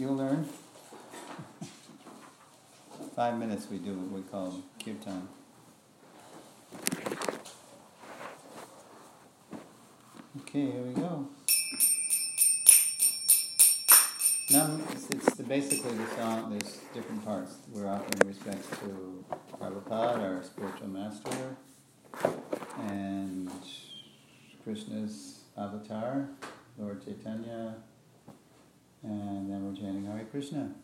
You'll learn. Five minutes we do what we call kirtan. Okay, here we go. Now, it's, it's the, basically the song, there's different parts. We're offering respects to Prabhupada, our spiritual master, and Krishna's avatar, Lord Chaitanya, and then we're chanting Hare Krishna.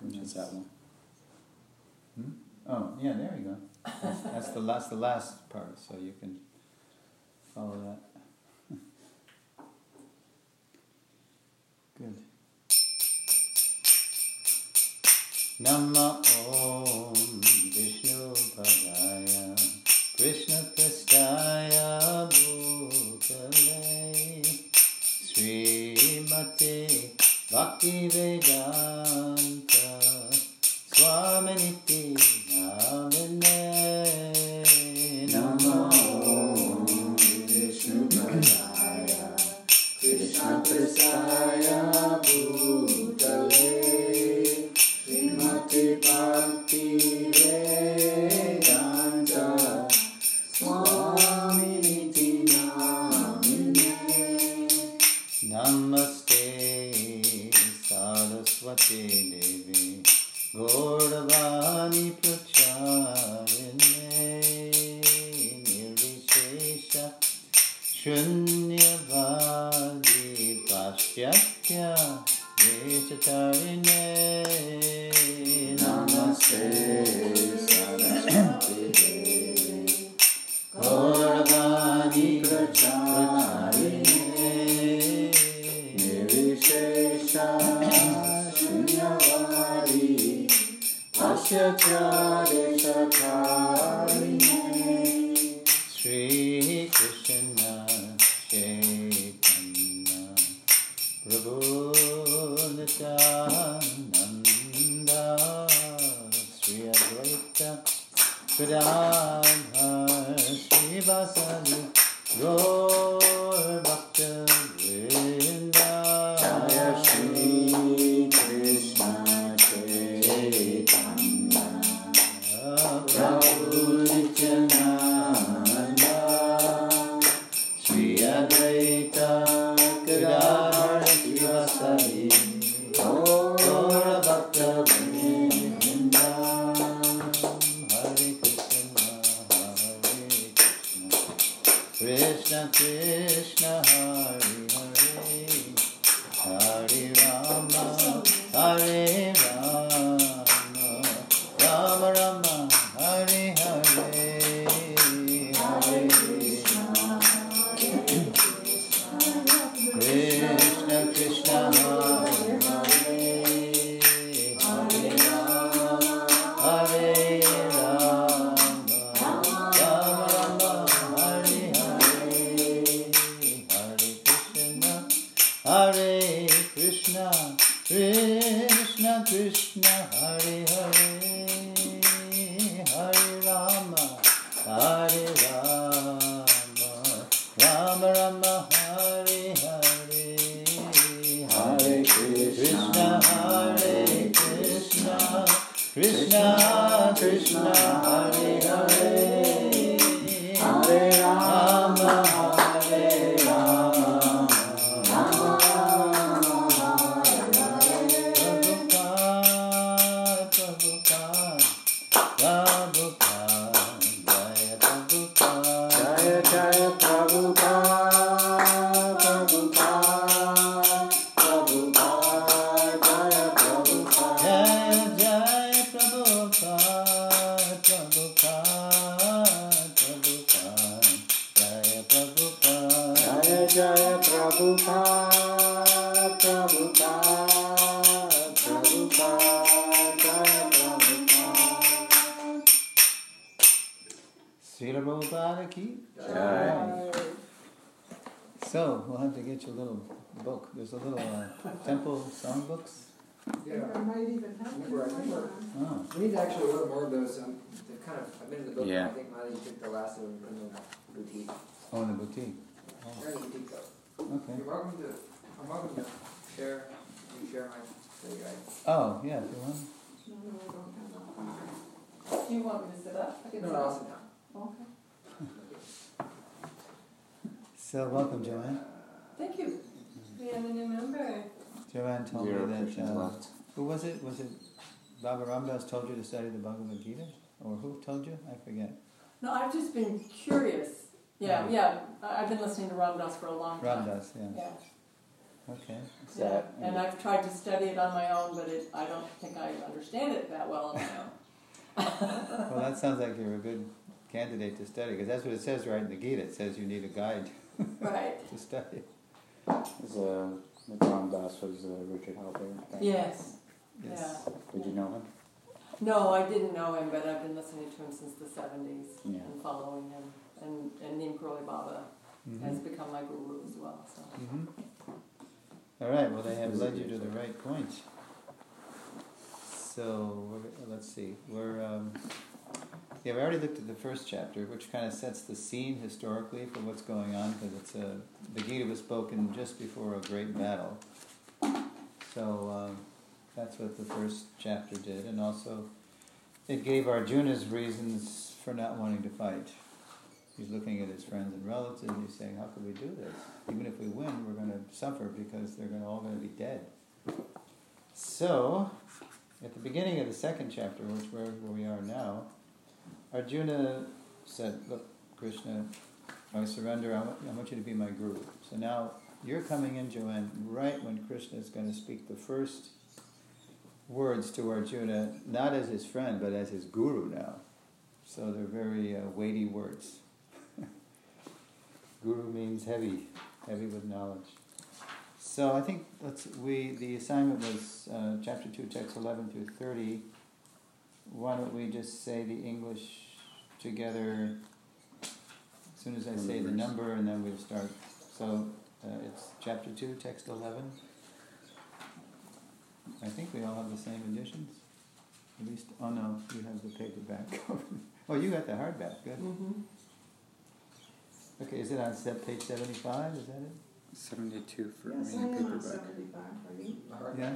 Which is that one? Hmm? Oh, yeah, there you go. That's, that's the last, the last part, so you can follow that. Good. Nama Om Bhakti temple songbooks. Yeah, Remember, I remember, Oh, we need to actually order more of those, um, they've kind of, I've been in the book, Yeah. I think Miley took the last one from the boutique. oh, in the boutique. They're in the boutique though. Okay. You're welcome to, I'm welcome to share, you share my So you guys. Oh, yeah, if you want. No, no, we don't have that. Do you want me to sit up? I can No, sit no, I'll up. sit down. Okay. So, welcome, Joanne. Thank you. We have a new member. Joanne told Zero me that, uh, left. who was it? Was it Baba Ramdas told you to study the Bhagavad Gita? Or who told you? I forget. No, I've just been curious. Yeah, yeah. I- I've been listening to Ramdas for a long time. Ramdas, yeah. Yeah, Okay. yeah. And I've tried to study it on my own, but it, I don't think I understand it that well on my own. Well, that sounds like you're a good candidate to study, because that's what it says right in the Gita. It says you need a guide Right. to study. Was, uh, Ram Das was uh, Richard Alpert. Yes. Yes. Did you know him? No, I didn't know him, but I've been listening to him since the 70s Yeah. and following him. And, and Neem Karoli Baba has Mhm. become my guru as well. So. Mhm. All right, well, they have led you to the right point. So, we're, let's see, we're, um, yeah, we already looked at the first chapter, which kind of sets the scene historically for what's going on, because it's a, the Gita was spoken just before a great battle. So, um, that's what the first chapter did, and also it gave Arjuna's reasons for not wanting to fight. He's looking at his friends and relatives, and he's saying, how could we do this? Even if we win, we're going to suffer because they're gonna, all going to be dead. So, at the beginning of the second chapter, which where, where we are now, Arjuna said, look, Krishna, I surrender, I want, I want you to be my guru. So now, you're coming in, Joanne, right when Krishna is going to speak the first words to Arjuna, not as his friend, but as his guru now. So they're very uh, weighty words. Guru means heavy, heavy with knowledge. So I think let's we the assignment was uh, chapter two, text eleven through thirty. Why don't we just say the English together as soon as I say the number, and then we'll start. So uh, it's chapter two, text eleven. I think we all have the same editions. At least, oh no, you have the paperback. oh, you got the hardback. Good. Mm-hmm. Okay, is it on step page seventy-five? Is that it? 72 for Yes, I me, am on paperback. seventy-five, are you? Yeah.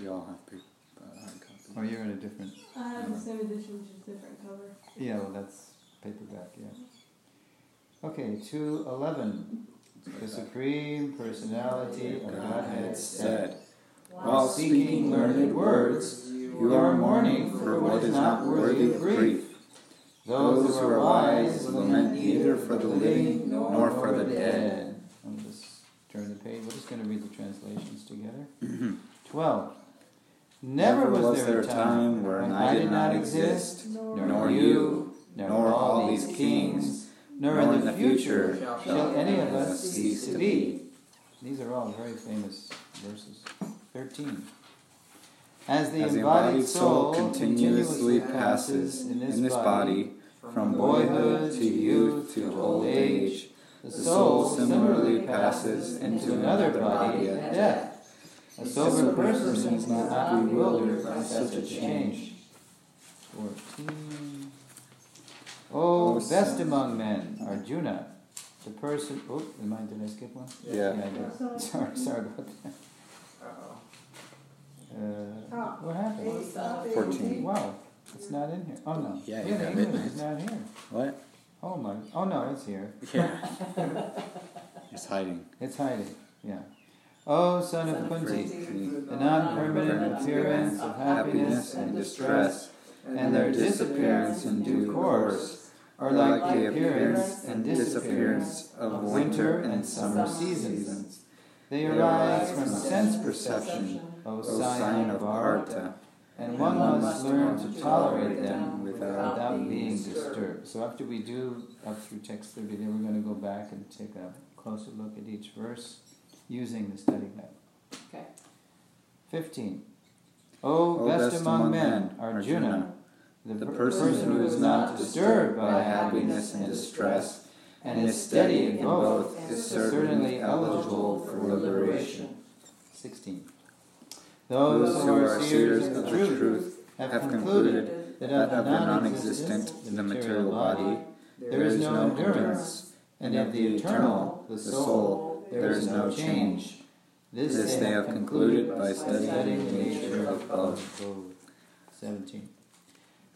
We all have paper, uh, hard copy. Or you're in a different? I have the same edition, just different cover. Yeah, well, that's paperback. Yeah. Okay, two eleven. The supreme personality of Godhead said, While speaking learned words, you are mourning for what is not worthy of grief. Those who are wise lament neither for the living nor for the dead. I'll just turn the page. We're just going to read the translations together. Twelve. Never was there a time when I did not exist, nor you, nor all these kings, nor in the future shall any of us cease to be. These are all very famous verses. 13. As the embodied soul continuously passes in this body, from boyhood to youth to old age, the the soul similarly passes into another body at death. A sober person is not bewildered by such a change. 14. Oh, best among men, Arjuna, the person. Oh, am I, did I skip one? Yeah. I did. Sorry, sorry about that. Uh-oh. Uh, what happened? Uh, 14. Wow, it's not in here. Oh no. Yeah, the you have it. English is not here. What? Oh my. Oh no, it's here. Yeah. it's hiding. It's hiding. Yeah. Oh, son of Kunti, the non-permanent appearance of happiness and distress, and their disappearance in due course, are like the appearance and disappearance of winter and summer seasons. They arise from sense perception, O O scion of Bharata, and one must learn to tolerate them without without being disturbed. So after we do up through text 30, then we're going to go back and take a closer look at each verse using the study guide. Okay. 15. O best among men, Arjuna, the, per- person who is not disturbed by happiness and distress, and is steady in both, is certainly eligible for liberation. 16. Those who are seers of the truth have concluded that of the non-existent, in the material body, there is no endurance, and of the eternal, the soul, there is no change. This they have concluded by studying the nature of both. Seventeen.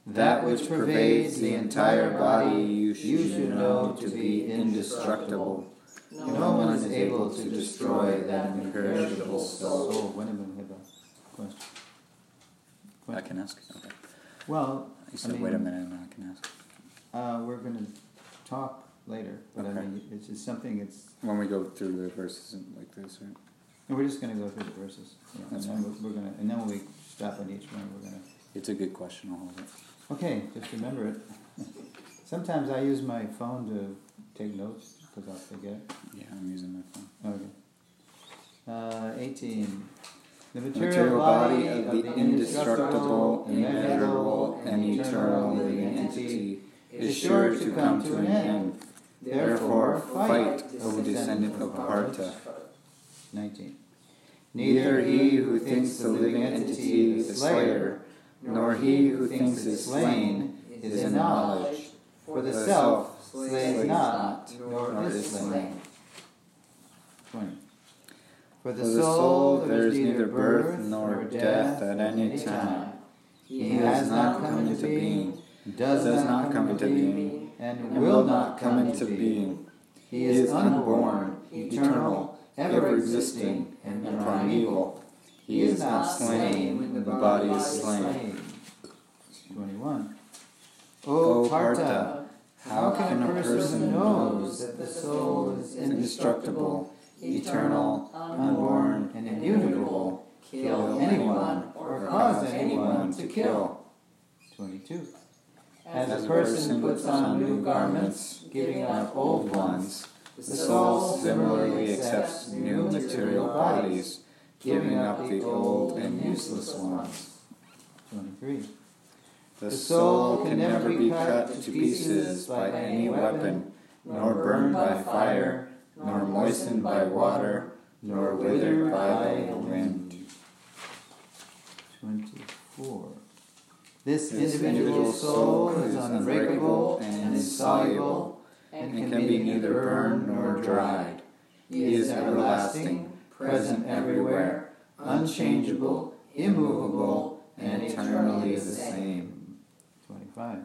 That which pervades the entire body you should know to be indestructible. No one is able to destroy that imperishable soul. Oh, wait a minute, I have a question. I can ask. Okay. Well, You I said, mean- wait a minute, and I can ask. uh, we're gonna talk later, but I mean, it's just something, it's, When we go through the verses and like this, right? we're just gonna go through the verses. you know, And then we're, we're gonna, and then when we stop at each one, we're gonna, It's a good question, I'll hold it. okay, just remember it. Sometimes I use my phone to take notes, because I'll forget. Yeah, I'm using my phone. Okay. Uh, eighteen. The The material body of the indestructible, immeasurable, and eternal living entity is sure to come to an end. Therefore, fight, O descendant of Parta. Nineteen. Neither he who thinks the living entity is the slayer, nor he who thinks is slain, is in knowledge. For the self slays not, nor is slain. Twenty. For the soul there is neither birth nor death at any time. He has not come into being, does not come into being, and will not come into being. He is unborn, eternal, ever existing, and primeval. He is not slain when the body is slain. Twenty-one. Oh, oh, o Partha, how can a person knows that the soul is indestructible, eternal, unborn, and immutable, kill anyone or cause anyone to kill? Twenty-two. As a person puts on new garments, giving up old ones, the soul similarly accepts new material bodies, giving up the old and useless ones. Twenty-three. The soul can never be cut to pieces by any weapon, nor burned by fire, nor moistened by water, nor withered by the wind. Twenty-four. This individual soul is unbreakable and insoluble, and can be neither burned nor dried. He is everlasting, present everywhere, unchangeable, immovable, and eternally the same. Twenty-five.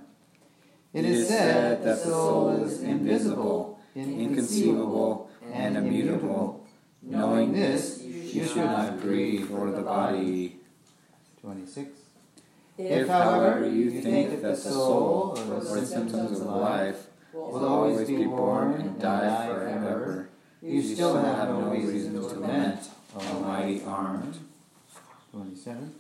It is said that the soul is invisible, inconceivable, and immutable. Knowing this, you should not grieve for the body. Twenty-six. If, however, you think that the soul or the symptoms of life will always be born and die forever, you still have no reason to lament, Almighty armed. Twenty-seven.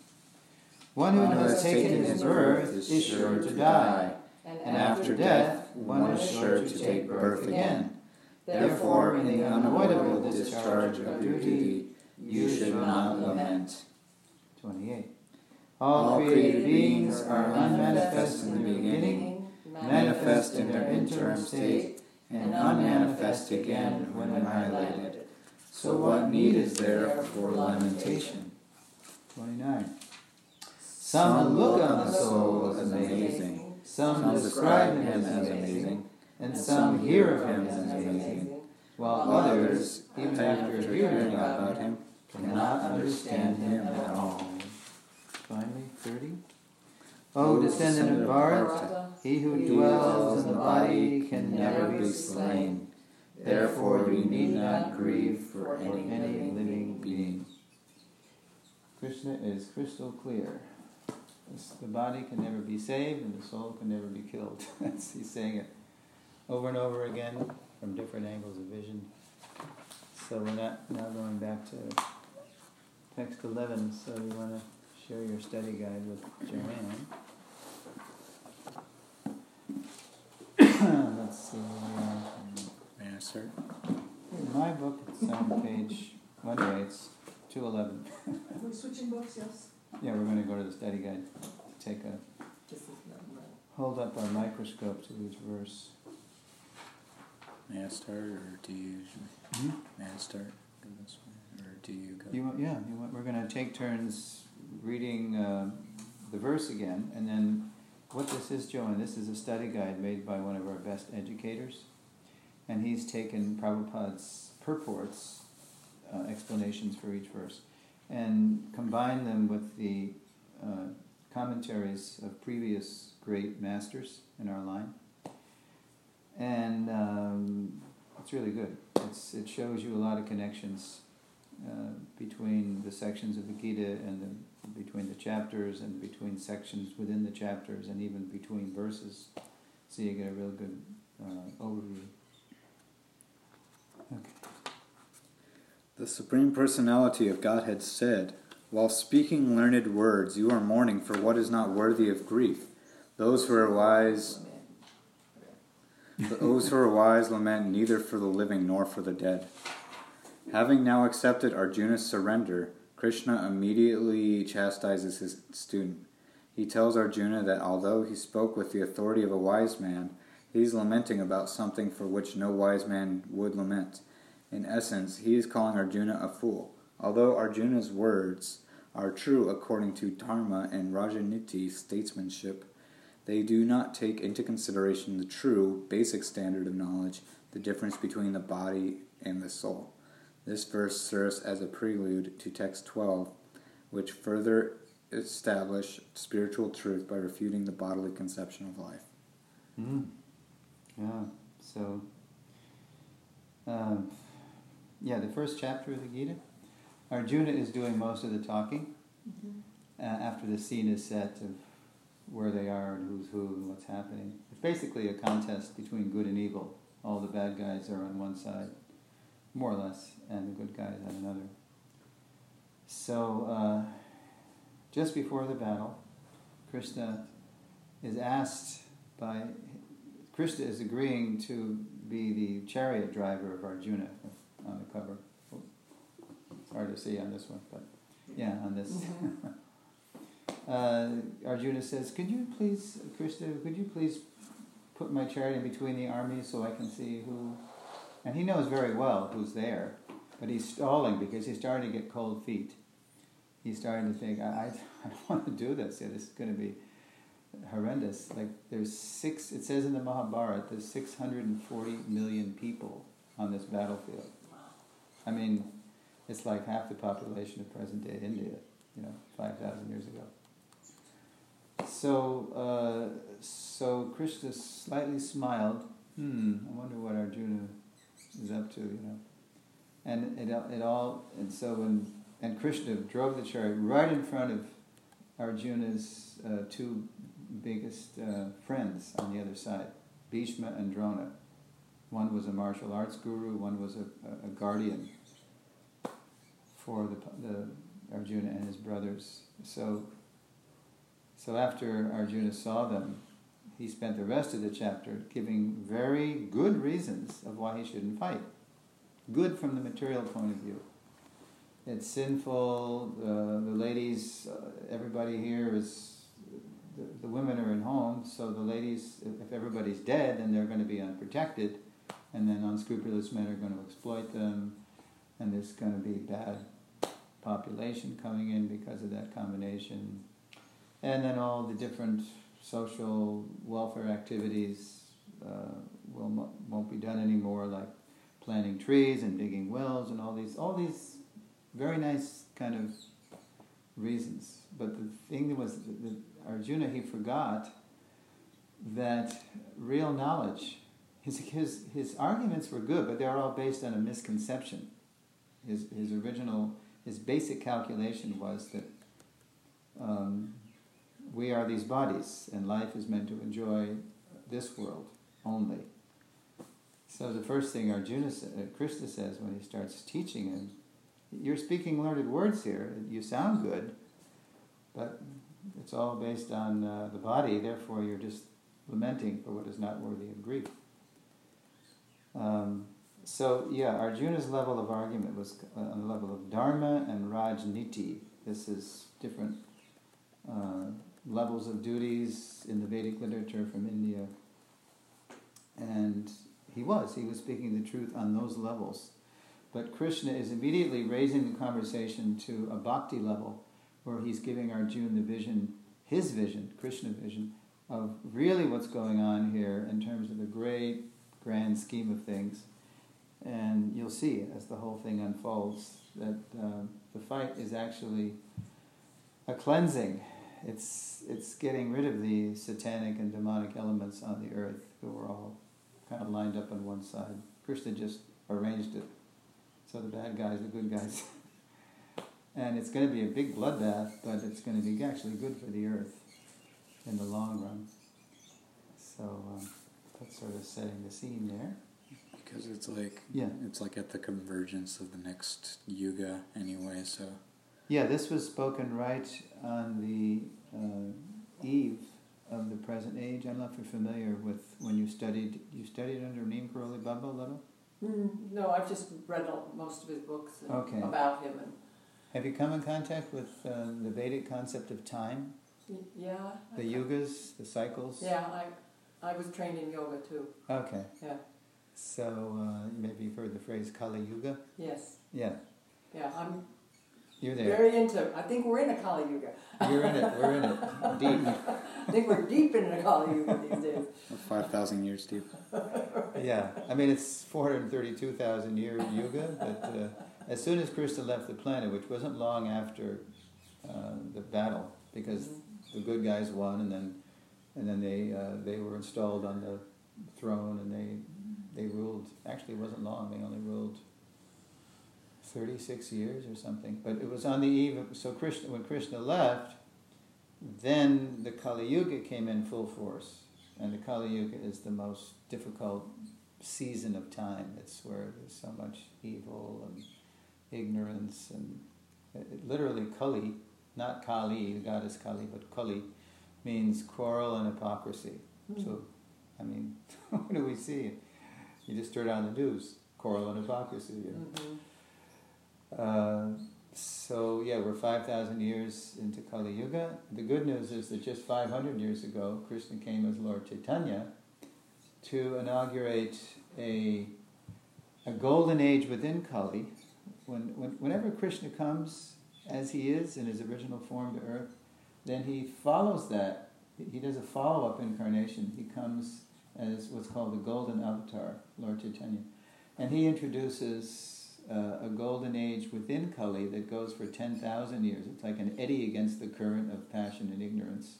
One who has taken his birth is sure to die, and after death one is sure to take birth again. Therefore, in the unavoidable discharge of duty, you should not lament. Twenty-eight. All created beings are unmanifest in the beginning, manifest in their interim state, and unmanifest again when annihilated. So what need is there for lamentation? Twenty-nine. Some look on the soul as amazing, some describe him as amazing, and some hear of him as amazing, while others, even after hearing about him, cannot understand him at all. Finally, thirty. O descendant of Bharat, he who dwells in the body can never be slain. Therefore you need not grieve for any, living being. Krishna is crystal clear. The body can never be saved and the soul can never be killed. He's saying it over and over again from different angles of vision. So we're not now going back to text 11, so you want to share your study guide with Joanne. Let's see where we are. May I start? In my book, it's on page, one way, it's 211. Are we switching books, yes? Yeah, we're going to go to the study guide. Take a This is not mine. hold up our microscope to each verse. May I start, or do you usually? Hmm? May I start? Go this way, or do you go? You want, yeah, you want, we're going to take turns reading uh, the verse again, and then what this is, Joanne, this is a study guide made by one of our best educators, and he's taken Prabhupada's purports uh, explanations for each verse and combined them with the uh, commentaries of previous great masters in our line. And um, it's really good. It's, it shows you a lot of connections uh, between the sections of the Gita and the, between the chapters and between sections within the chapters and even between verses. So you get a real good uh, overview. Okay. The Supreme Personality of Godhead said, While speaking learned words, you are mourning for what is not worthy of grief. Those who are wise those who are wise lament neither for the living nor for the dead. Having now accepted Arjuna's surrender, Krishna immediately chastises his student. He tells Arjuna that although he spoke with the authority of a wise man, he is lamenting about something for which no wise man would lament. In essence, he is calling Arjuna a fool. Although Arjuna's words are true according to Dharma and Rajaniti statesmanship, they do not take into consideration the true, basic standard of knowledge, the difference between the body and the soul. This verse serves as a prelude to text 12, which further establish spiritual truth by refuting the bodily conception of life. Mm. Yeah, so, um, yeah, the first chapter of the Gita, Arjuna is doing most of the talking Mm-hmm. uh, after the scene is set of where they are and who's who and what's happening. It's basically a contest between good and evil. All the bad guys are on one side, more or less, and the good guys on another. So, uh, just before the battle, Krishna is asked by Krishna is agreeing to be the chariot driver of Arjuna on the cover. It's hard to see on this one, but yeah, on this. uh, Arjuna says, "Could you please, Krishna, could you please put my chariot in between the armies so I can see who?" And he knows very well who's there, but he's stalling because he's starting to get cold feet. He's starting to think, "I, I, don't want to do this. Yeah, this is going to be." horrendous. Like there's six. It says in the Mahabharata, there's 640 million people on this battlefield. I mean, it's like half the population of present-day India. You know, 5,000 years ago. So, uh, so Krishna slightly smiled. Hmm. I wonder what Arjuna is up to. You know, and it it all and so when and Krishna drove the chariot right in front of Arjuna's uh, two biggest uh, friends on the other side, Bhishma and Drona. One was a martial arts guru, one was a, a guardian for the, the Arjuna and his brothers. So, so after Arjuna saw them, he spent the rest of the chapter giving very good reasons of why he shouldn't fight. Good from the material point of view. It's sinful. Uh, the ladies, uh, everybody here is the, the women are in homes, so the ladies, if, if everybody's dead, then they're going to be unprotected, and then unscrupulous men are going to exploit them, and there's going to be bad population coming in because of that combination. And then all the different social welfare activities uh, will won't be done anymore, like planting trees and digging wells and all these all these very nice kind of reasons. But the thing that was that Arjuna he forgot that real knowledge, his, his, his arguments were good, but they were all based on a misconception. His, his original, his basic calculation was that um, we are these bodies, and life is meant to enjoy this world only. So the first thing Arjuna, uh, Krishna says when he starts teaching him, you're speaking learned words here. You sound good, but it's all based on uh, the body, therefore you're just lamenting for what is not worthy of grief. Um, so, yeah, Arjuna's level of argument was uh, on the level of Dharma and Rajniti. This is different uh, levels of duties in the Vedic literature from India. And he was, he was speaking the truth on those levels. But Krishna is immediately raising the conversation to a bhakti level where he's giving Arjuna the vision, his vision, Krishna vision, of really what's going on here in terms of the great grand scheme of things. And you'll see as the whole thing unfolds that uh, the fight is actually a cleansing. It's, it's getting rid of the satanic and demonic elements on the earth who were all kind of lined up on one side. Krishna just arranged it so the bad guys, the good guys. and it's going to be a big bloodbath, but it's going to be actually good for the earth in the long run. So um, that's sort of setting the scene there. Because it's like Yeah. it's like at the convergence of the next yuga anyway. So Yeah, this was spoken right on the uh, eve of the present age. I don't know if you're familiar with when you studied. You studied under Neem Karoli Baba a little. Mm, no, I've just read all, most of his books and Okay. about him, and Have you come in contact with uh, the Vedic concept of time, yeah, the yugas, the cycles? yeah, I I was trained in yoga too. Okay. Yeah. So uh, maybe you've heard the phrase Kali Yuga. Yes, Yeah, yeah, I'm you're there. very into. I think we're in a Kali Yuga. You're in it. We're in it. Deep. I think we're deep in a Kali Yuga these days. five thousand years deep. Yeah, I mean it's 432,000 year yuga, but uh, as soon as Krishna left the planet, which wasn't long after uh, the battle, because Mhm. the good guys won, and then and then they uh, they were installed on the throne, and they they ruled. Actually, it wasn't long; they only ruled 36 years or something. But it was on the eve. Of, so Krishna, when Krishna left, then the Kali Yuga came in full force, and the Kali Yuga is the most difficult season of time. It's where there's so much evil and ignorance, and it, it- literally Kali, not Kali, the goddess Kali, but Kali means quarrel and hypocrisy. So, I mean, what do we see? You just turn on the news, quarrel and hypocrisy. You know? Mhm. Uh, so yeah, we're five thousand years into Kali Yuga. The good news is that just five hundred years ago, Krishna came as Lord Chaitanya to inaugurate a a golden age within Kali. When, when whenever Krishna comes as he is in his original form to earth, then he follows that. He does a follow up incarnation. He comes as what's called the golden avatar, Lord Chaitanya, and he introduces uh, a golden age within Kali that goes for 10,000 years. It's like an eddy against the current of passion and ignorance.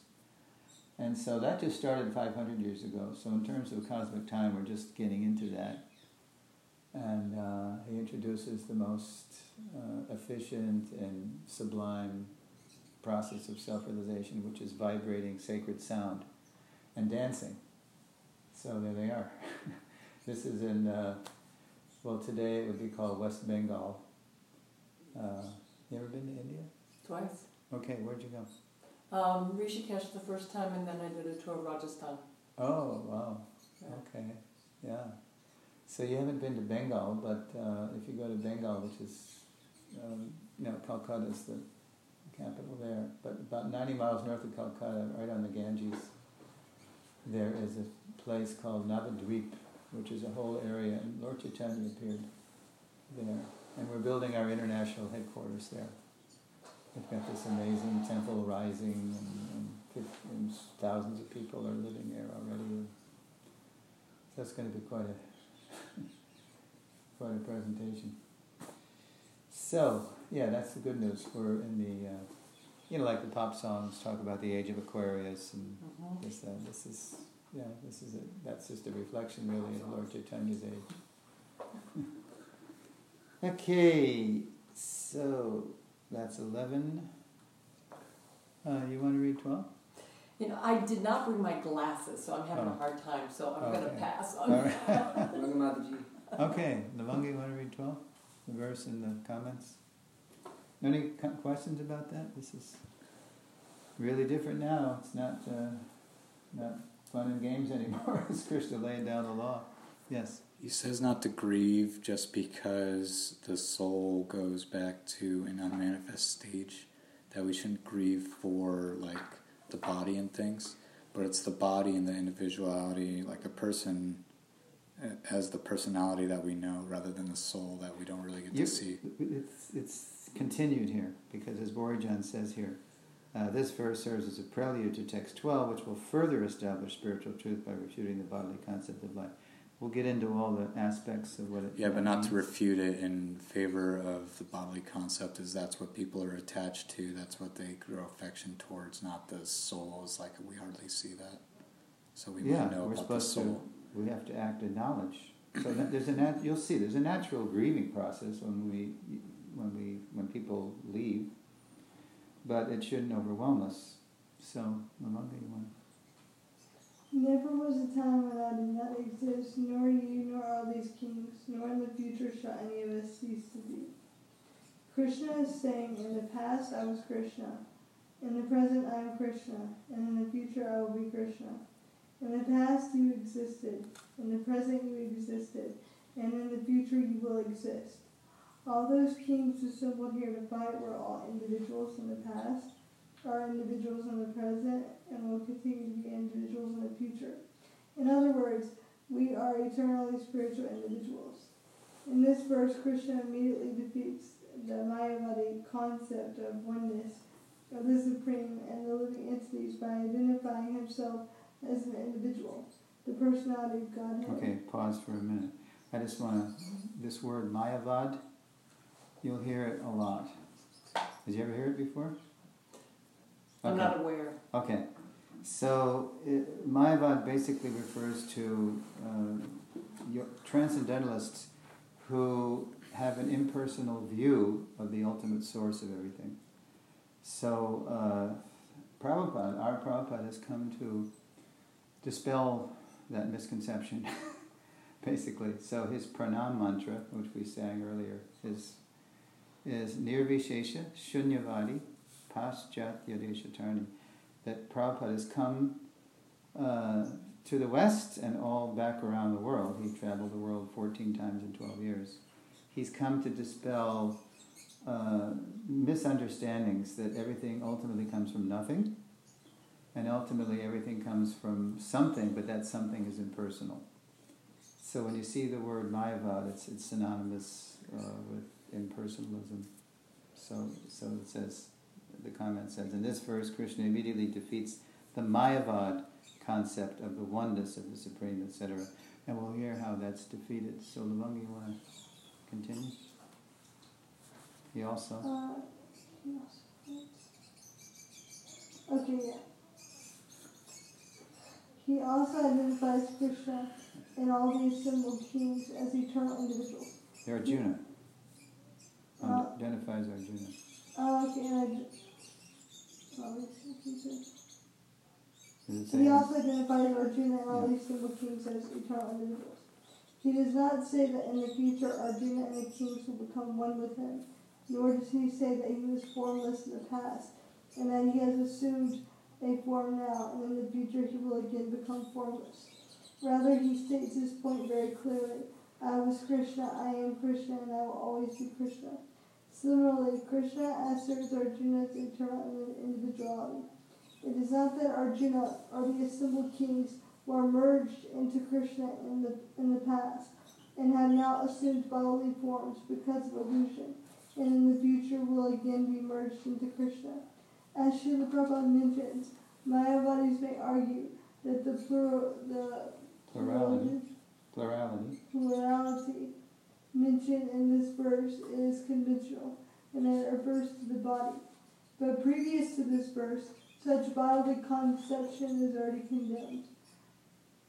And so that just started 500 years ago. So, in terms of cosmic time, we're just getting into that. And uh, he introduces the most uh, efficient and sublime process of self realization, which is vibrating sacred sound and dancing. So, there they are. this is in. Well, today it would be called West Bengal. Uh, you ever been to India? Twice. Okay, where'd you go? Um, Rishikesh the first time, and then I did a tour of Rajasthan. Oh, wow. Yeah. Okay, yeah. So you haven't been to Bengal, but uh, if you go to Bengal, which is, um, you know, Calcutta is the capital there, but about 90 miles north of Calcutta, right on the Ganges, there is a place called Navadvip, which is a whole area, and Lord Chaitanya appeared there. And we're building our international headquarters there. We've got this amazing temple rising, and, and, and thousands of people are living there already. So that's going to be quite a quite a presentation. So yeah, that's the good news. We're in the uh, you know like the pop songs talk about the age of Aquarius and Mm-hmm. this that. This is yeah, this is a, that's just a reflection really of Lord Chaitanya's age. okay, so that's eleven. Uh, you want to read twelve? You know, I did not bring my glasses, so I'm having Oh. a hard time. So I'm going to pass on. right. Rangamataji. Okay, Navangi, you want to read 12? The verse and the comments? Any co- questions about that? This is really different now. It's not, uh, not fun and games anymore. it's Krishna laying down the law. Yes. He says not to grieve just because the soul goes back to an unmanifest stage. That we shouldn't grieve for like the body and things, but it's the body and the individuality, like the person uh, as the personality that we know, rather than the soul that we don't really get You- to see. It's, it's continued here because, as Bhurijan says here, uh, this verse serves as a prelude to text 12, which will further establish spiritual truth by refuting the bodily concept of life. we'll get into all the aspects of what it. Yeah, but not to refute it in favor of the bodily concept, is that's what people are attached to. That's what they grow affection towards, not the soul. It's like we hardly see that, so we Yeah, know we're about the supposed to. We have to act in knowledge. So that, there's a nat- you'll see there's a natural grieving process when we when we when people leave, but it shouldn't overwhelm us. So, Malanga, you want? Never was a time when I did not exist, nor you, nor all these kings, nor in the future shall any of us cease to be. Krishna is saying, In the past I was Krishna, in the present I am Krishna, and in the future I will be Krishna. In the past you existed, in the present you existed, and in the future you will exist. All those kings assembled here to fight were all individuals in the past, are individuals in the present, and will continue to be individuals in the future. In other words, we are eternally spiritual individuals. In this verse, Krishna immediately defeats the Mayavadi concept of oneness of the Supreme and the living entities by identifying himself as an individual, the personality of Godhead. Okay, pause for a minute. I just want to. This word Mayavad, you'll hear it a lot. Did you ever hear it before? I'm not aware. Okay, so it, Mayavad basically refers to uh, transcendentalists who have an impersonal view of the ultimate source of everything. So uh, Prabhupada, our Prabhupada has come to dispel that misconception, basically. So his pranam mantra, which we sang earlier, is, is Nirvishesha Shunyavadi Paschatya that Prabhupada has come uh, to the West and all back around the world. He traveled the world 14 times in 12 years. He's come to dispel uh, misunderstandings that everything ultimately comes from nothing, and ultimately everything comes from something, but that something is impersonal. So when you see the word Mayavad, it's, it's synonymous uh, with impersonalism. So, so it says, the comment says, in this verse, Krishna immediately defeats the Mayavad concept of the oneness of the Supreme, etc. And we'll hear how that's defeated. So, Lavanga, you want to continue? He also. Uh, yes. Okay, yeah. He also identifies Krishna and all the assembled kings as eternal individuals. They're Arjuna. Uh, identifies Arjuna. Oh, okay, and I ju- let's see, he Does He also identifies Arjuna and all Yeah. these symbol kings as eternal individuals. He does not say that in the future Arjuna and the kings will become one with him, nor does he say that he was formless in the past, and that he has assumed a form now, and in the future he will again become formless. Rather, he states his point very clearly. I was Krishna, I am Krishna, and I will always be Krishna. Similarly, Krishna asserts Arjuna's eternal individuality. It is not that Arjuna or the assembled kings were merged into Krishna in the in the past and have now assumed bodily forms because of illusion, and in the future will again be merged into Krishna. As Srila Prabhupada mentions, Mayavadis may argue that the plural, the Plurality. Plurality. plurality mentioned in this verse is conventional and it refers to the body. But previous to this verse, such bodily conception is already condemned.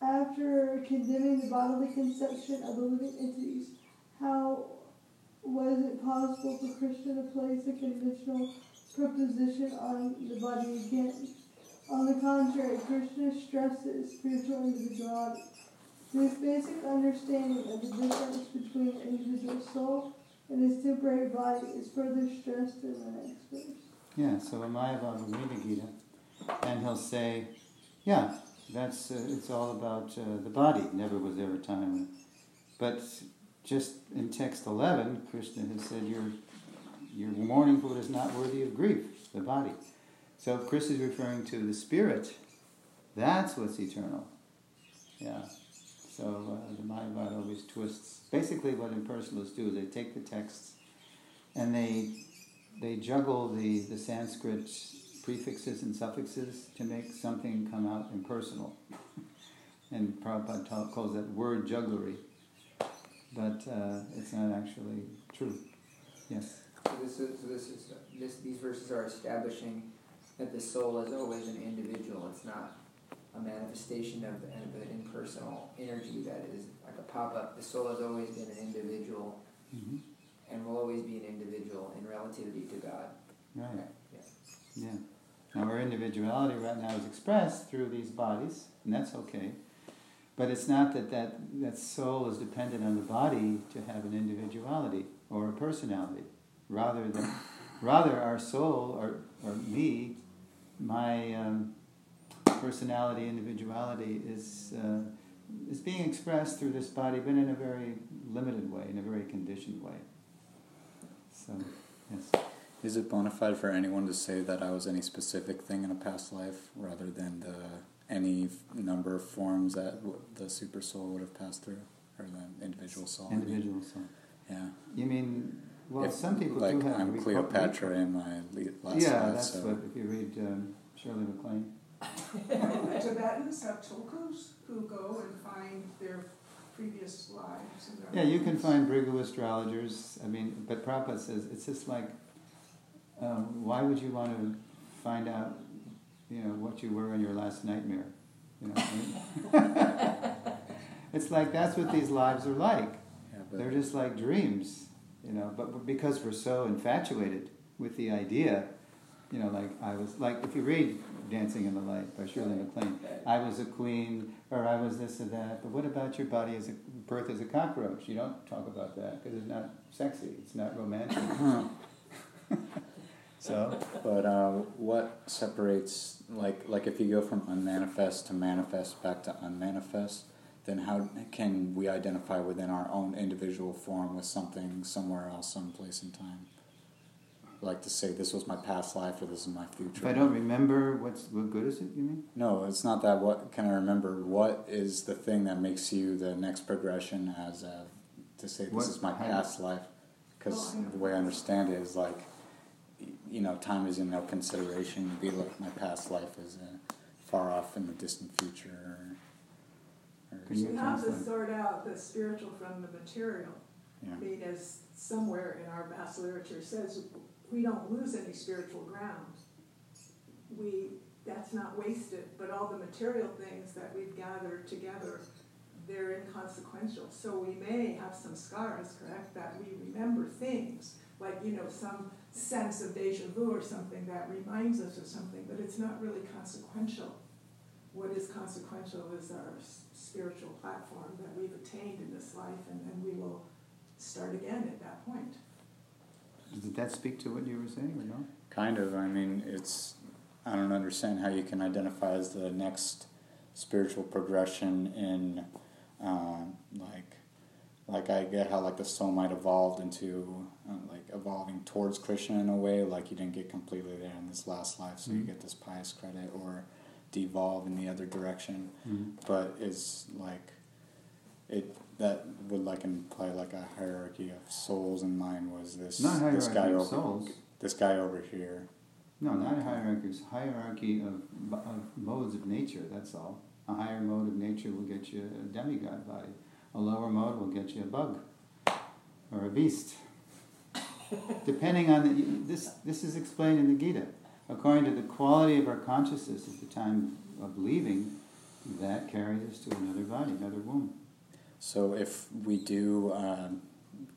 After condemning the bodily conception of the living entities, how was it possible for Krishna to place a conventional proposition on the body again? On the contrary, Krishna stresses spiritual individuality. This basic understanding of the difference between an individual soul and his temporary body is further stressed in the next verse. Yeah, so Mayavad will read the Gita, and he'll say, yeah, that's uh, it's all about uh, the body. Never was there a time. when- But just in text 11, Krishna has said, your, your mourning what is not worthy of grief, the body. So Krishna is referring to the spirit, that's what's eternal. Yeah. So uh, the Mayavad always twists. Basically, what impersonalists do they take the texts and they they juggle the, the Sanskrit prefixes and suffixes to make something come out impersonal. and Prabhupada calls that word jugglery, but uh, it's not actually true. Yes. So this is, so this is, this, these verses are establishing that the soul is always an individual. It's not a manifestation of of an impersonal energy that is like a pop-up. The soul has always been an individual hmm and will always be an individual in relativity to God. Right. Yes. Yeah. Now our individuality right now is expressed through these bodies, and that's okay. But it's not that that, that soul is dependent on the body to have an individuality or a personality. Rather than, rather our soul or, or me, my um, personality, individuality is uh, is being expressed through this body, but in a very limited way, in a very conditioned way. So, yes. Is it bona fide for anyone to say that I was any specific thing in a past life rather than the any number of forms that w- the super soul would have passed through, or the individual soul? I mean? Individual soul. Yeah. You mean, well, If, some people like do have. I'm Cleopatra in my last Yeah, life, that's so what, if you read um, Shirley MacLaine. The Tibetans have tulkus who go and find their previous lives. and their Yeah, you can find Bhrigu astrologers, I mean, but Prabhupada says, it's just like, um, why would you want to find out, you know, what you were in your last nightmare? You know what I mean? It's like, that's what these lives are like. yeah, but They're just like dreams, you know. But because we're so infatuated with the idea, you know, like I was like if you read *Dancing in the Light* by Shirley MacLaine, I was a queen or I was this or that. But what about your body as a birth as a cockroach? You don't talk about that because it's not sexy. It's not romantic. so But uh, what separates, like, like if you go from unmanifest to manifest back to unmanifest, then how can we identify within our own individual form with something somewhere else, someplace in time? Like to say this was my past life or this is my future. if I don't remember what's what good is it? You mean? No, it's not that. What can I remember? What is the thing that makes you the next progression as a, to say this What- is my how- past life? Because Oh, the way I understand it is like, you know, time is in no consideration. You'd be like, my past life is uh, far off in the distant future. Or, or Can you You have to translate? sort out the spiritual from the material. yeah. I mean, as somewhere in our vast literature says, we don't lose any spiritual ground. We, that's not wasted, but all the material things that we've gathered together, they're inconsequential. So we may have some scars, correct, that we remember things, like, you know, some sense of deja vu or something that reminds us of something, but it's not really consequential. What is consequential is our spiritual platform that we've attained in this life, and then we will start again at that point. Did that speak to what you were saying or no? Kind of. I mean, it's. I don't understand how you can identify as the next spiritual progression in, um, like, like I get how like the soul might evolve into uh, like evolving towards Krishna in a way. Like you didn't get completely there in this last life, so you Mhm. get this pious credit or devolve in the other direction. Mm-hmm. But it's like, it that would like imply like a hierarchy of souls, and mine was this Not this guy of over souls. this guy over here. No, not a hierarchy. It's hierarchy of, of modes of nature. That's all. A higher mode of nature will get you a demigod body. A lower mode will get you a bug or a beast. Depending on the, this, this is explained in the Gita. According to the quality of our consciousness at the time of leaving, that carries us to another body, another womb. So if we do um,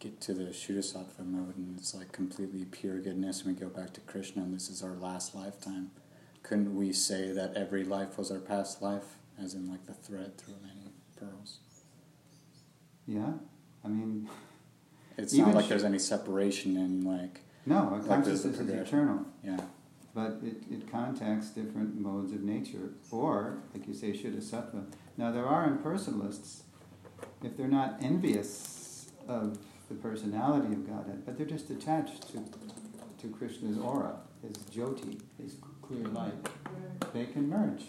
get to the Shuddhasattva mode and it's like completely pure goodness and we go back to Krishna and this is our last lifetime, couldn't we say that every life was our past life, as in like the thread through many pearls? Yeah, I mean, It's not like sh- there's any separation in like, no, consciousness is eternal. yeah. but it, it contacts different modes of nature, or, like you say, Shuddha Sattva. Now, there are impersonalists, if they're not envious of the personality of Godhead, but they're just attached to, to Krishna's aura, his jyoti, his clear light, they can merge.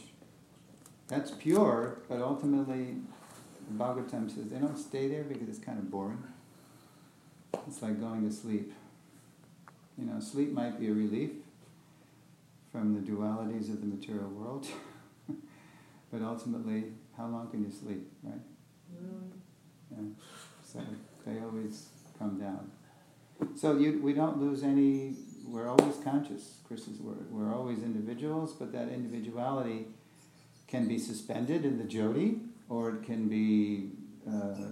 That's pure, but ultimately, Bhagavatam says they don't stay there because it's kind of boring. It's like going to sleep. You know, sleep might be a relief, from the dualities of the material world. but ultimately, how long can you sleep, right? Mm. Yeah. So they always come down. So you, we don't lose any. We're always conscious. Krishna's word. We're always individuals, but that individuality can be suspended in the jyoti, or it can be, uh,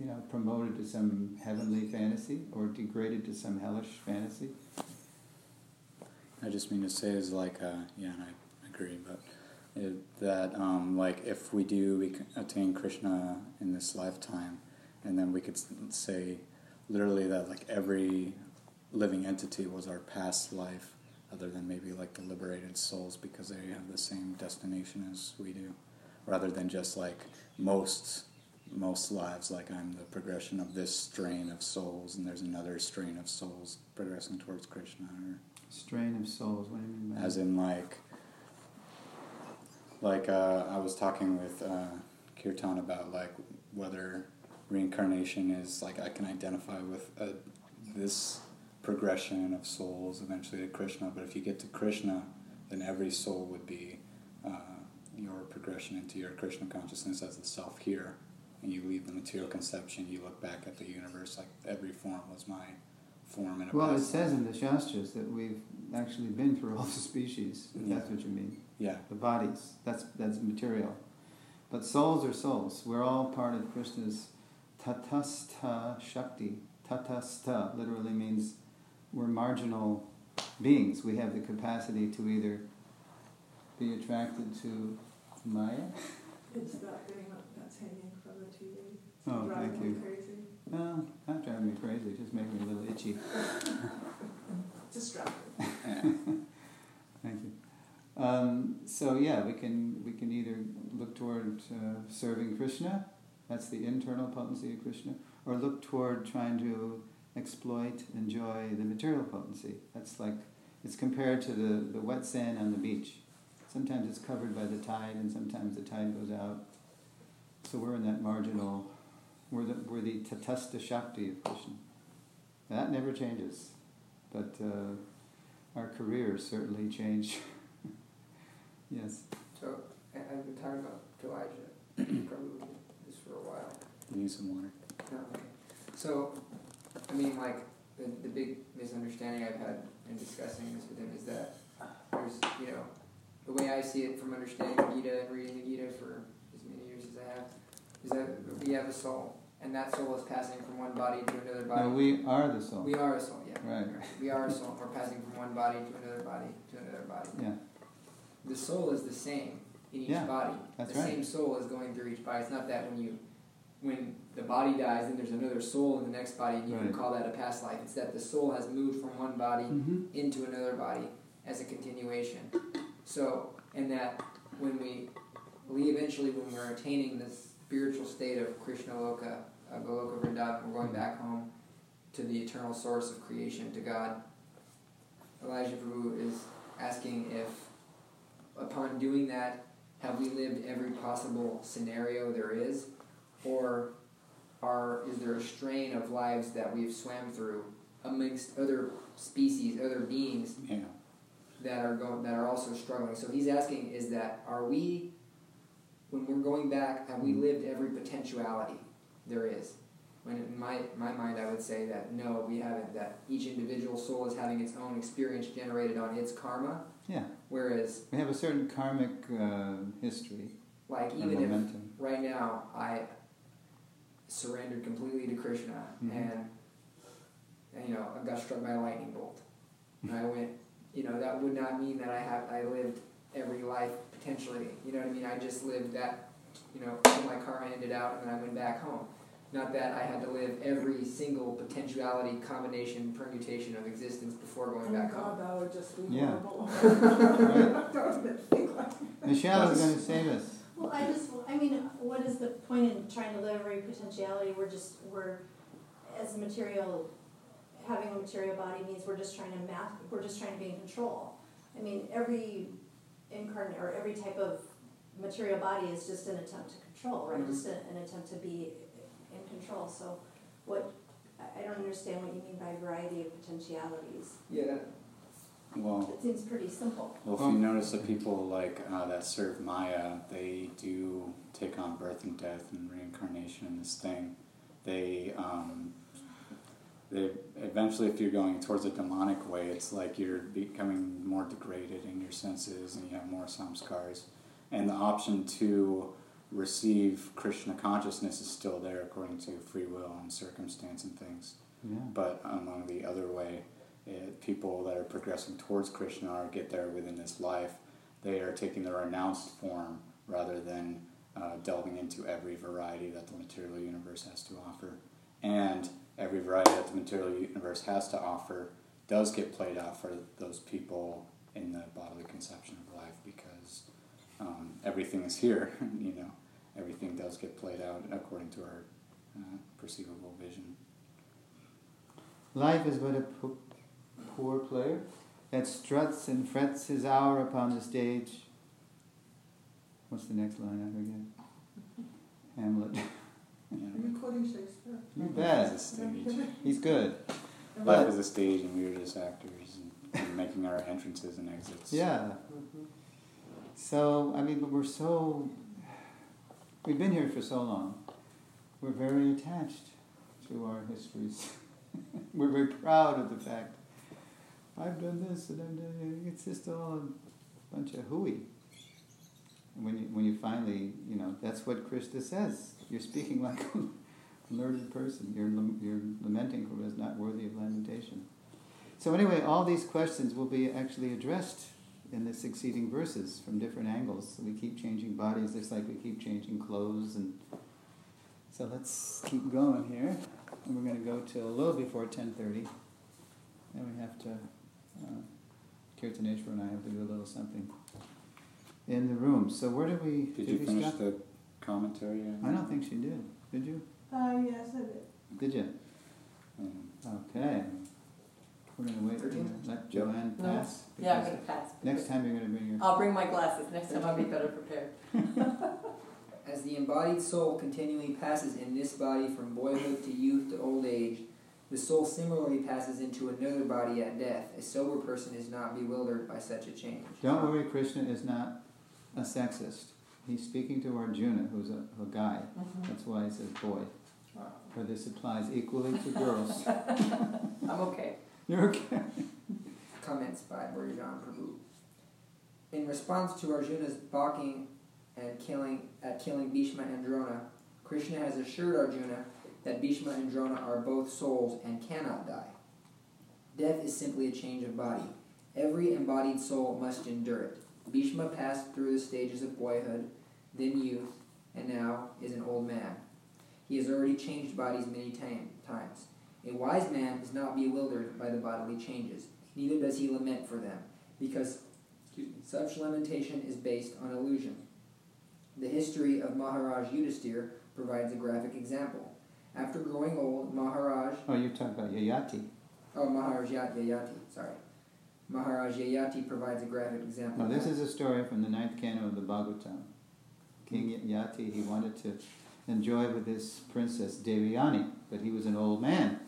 you know, promoted to some heavenly fantasy, or degraded to some hellish fantasy. I just mean to say is like, uh, yeah, and I agree, but it, that um, like if we do we attain Krishna in this lifetime, and then we could say literally that like every living entity was our past life, other than maybe like the liberated souls because they have the same destination as we do, rather than just like most most lives like I'm the progression of this strain of souls and there's another strain of souls progressing towards Krishna or Strain of souls. What do you mean by as in like like uh, I was talking with uh, Kirtan about like whether reincarnation is like I can identify with uh, this progression of souls eventually to Krishna, but if you get to Krishna, then every soul would be uh, your progression into your Krishna consciousness as the self here, and you leave the material conception. You look back at the universe like every form was my form in a Well, it says life. in the Shastras that we've actually been through all the species, if that's what you mean. Yeah. The bodies, that's, that's material. But souls are souls. We're all part of Krishna's tatastha shakti. Tatastha literally means we're marginal beings. We have the capacity to either be attracted to Maya. It's that thing that's hanging from the TV. It's Oh, thank you. crazy. No, not driving me crazy, just making me a little itchy. Distracted. Thank you. Um, so yeah, we can we can either look toward uh, serving Krishna, that's the internal potency of Krishna, or look toward trying to exploit, enjoy the material potency. That's like it's compared to the, the wet sand on the beach. Sometimes it's covered by the tide, and sometimes the tide goes out. So we're in that marginal. We're the we're the tatastha shakti of Krishna. That never changes, but. Uh, our careers certainly change. yes. So I've been talking about Elijah probably this for a while. You need some water. No, okay. So, I mean, like the the big misunderstanding I've had in discussing this with him is that there's, you know, the way I see it from understanding the Gita and reading the Gita for as many years as I have, is that we have a soul, and that soul is passing from one body to another body. No, we are the soul. We are a soul, yeah. Right. We are a soul. We're passing from one body to another body to another body. Yeah. The soul is the same in each Yeah, body. that's the right. same soul is going through each body. It's not that when you when the body dies, then there's another soul in the next body, and you can call that a past life. It's that the soul has moved from one body Mm-hmm. into another body as a continuation. So, and that when we, we eventually, when we're attaining this spiritual state of Krishna Loka, uh, Goloka Vrindavan, we're going back home to the eternal source of creation, to God. Elijah Prabhu is asking if, upon doing that, have we lived every possible scenario there is, or are is there a strain of lives that we've swam through amongst other species, other beings Yeah. that are going that are also struggling. So he's asking is that are we when we're going back have we lived every potentiality there is? When in my my mind I would say that no, we haven't. That each individual soul is having its own experience generated on its karma. Yeah. Whereas We have a certain karmic uh, history like even if right now I surrendered completely to Krishna Mhm. and, and you know I got struck by a lightning bolt. And I went you know that would not mean that I have I lived every life potentially. You know what I mean? I just lived that you know my karma ended out and then I went back home not that I had to live every single potentiality combination permutation of existence before going Oh back God, home that would just be Yeah. horrible. Right. Don't even think like Michelle is going to save us. Well, I just, I mean, what is the point in trying to live every potentiality? We're just, we're, as a material, having a material body means we're just trying to math, we're just trying to be in control. I mean, every incarnate, or every type of material body is just an attempt to control, right? Mhm. Just a- an attempt to be in control, so what, I, I don't understand what you mean by variety of potentialities. yeah that, Well, It seems pretty simple. well, if you notice the people like uh, that serve Maya, they do take on birth and death and reincarnation in this thing. They, um, they eventually, if you're going towards a demonic way, it's like you're becoming more degraded in your senses, and you have more samskars. And the option to receive Krishna consciousness is still there according to free will and circumstance and things. Yeah. But among the other way, eh, people that are progressing towards Krishna or get there within this life, they are taking the renounced form rather than uh, delving into every variety that the material universe has to offer. And every variety that the material universe has to offer does get played out for those people in the bodily conception of life because um, everything is here, you know, everything does get played out according to our uh, perceivable vision. Life is but a po- poor player that struts and frets his hour upon the stage. What's the next line? I forget. Hamlet. Yeah. Are you quoting Shakespeare? You bet. is a stage. He's good. Life But- is a stage, and we're just actors and, and making our entrances and exits. Yeah. So, I mean, but we're so. We've been here for so long. We're very attached to our histories. we're very proud of the fact I've done this and I've done it. It's just all a bunch of hooey. And when you, when you finally, you know, that's what Krishna says. You're speaking like a learned person. You're, you're lamenting for what is not worthy of lamentation. So anyway, all these questions will be actually addressed in the succeeding verses from different angles. So we keep changing bodies just like we keep changing clothes and so let's keep going here. And we're going to go till a little before 10.30. And we have to, uh, Kirtaneshwar and I have to do a little something in the room. So where did we, Did you we finish stop? the commentary? I don't think she did. Did you? Uh, yes, I did. Did you? Um, Okay. We're going to wait. We're gonna let Joanne No. pass. Yeah, I'm because gonna pass. Next time you're going to bring your... I'll bring my glasses. Next time I'll be better prepared. As the embodied soul continually passes in this body from boyhood to youth to old age, the soul similarly passes into another body at death. A sober person is not bewildered by such a change. Don't worry, Krishna is not a sexist. He's speaking to Arjuna, who's a, a guy. Mm-hmm. That's why he says boy. For this applies equally to girls. I'm okay. Okay. Comments by Bhurijan Prabhu. In response to Arjuna's balking and killing at killing Bhishma and Drona, Krishna has assured Arjuna that Bhishma and Drona are both souls and cannot die. Death is simply a change of body. Every embodied soul must endure it. Bhishma passed through the stages of boyhood, then youth, and now is an old man. He has already changed bodies many time, times. A wise man is not bewildered by the bodily changes, neither does he lament for them, because such lamentation is based on illusion. The history of Maharaj Yudhisthira provides a graphic example. After growing old, Maharaj Oh, you're talking about Yayati. Oh, Maharaj Yat- Yayati, sorry. Maharaj Yayati provides a graphic example. No, this is a story from the ninth canto of the Bhagavatam. King Yati, he wanted to enjoy with his princess Devyani, but he was an old man.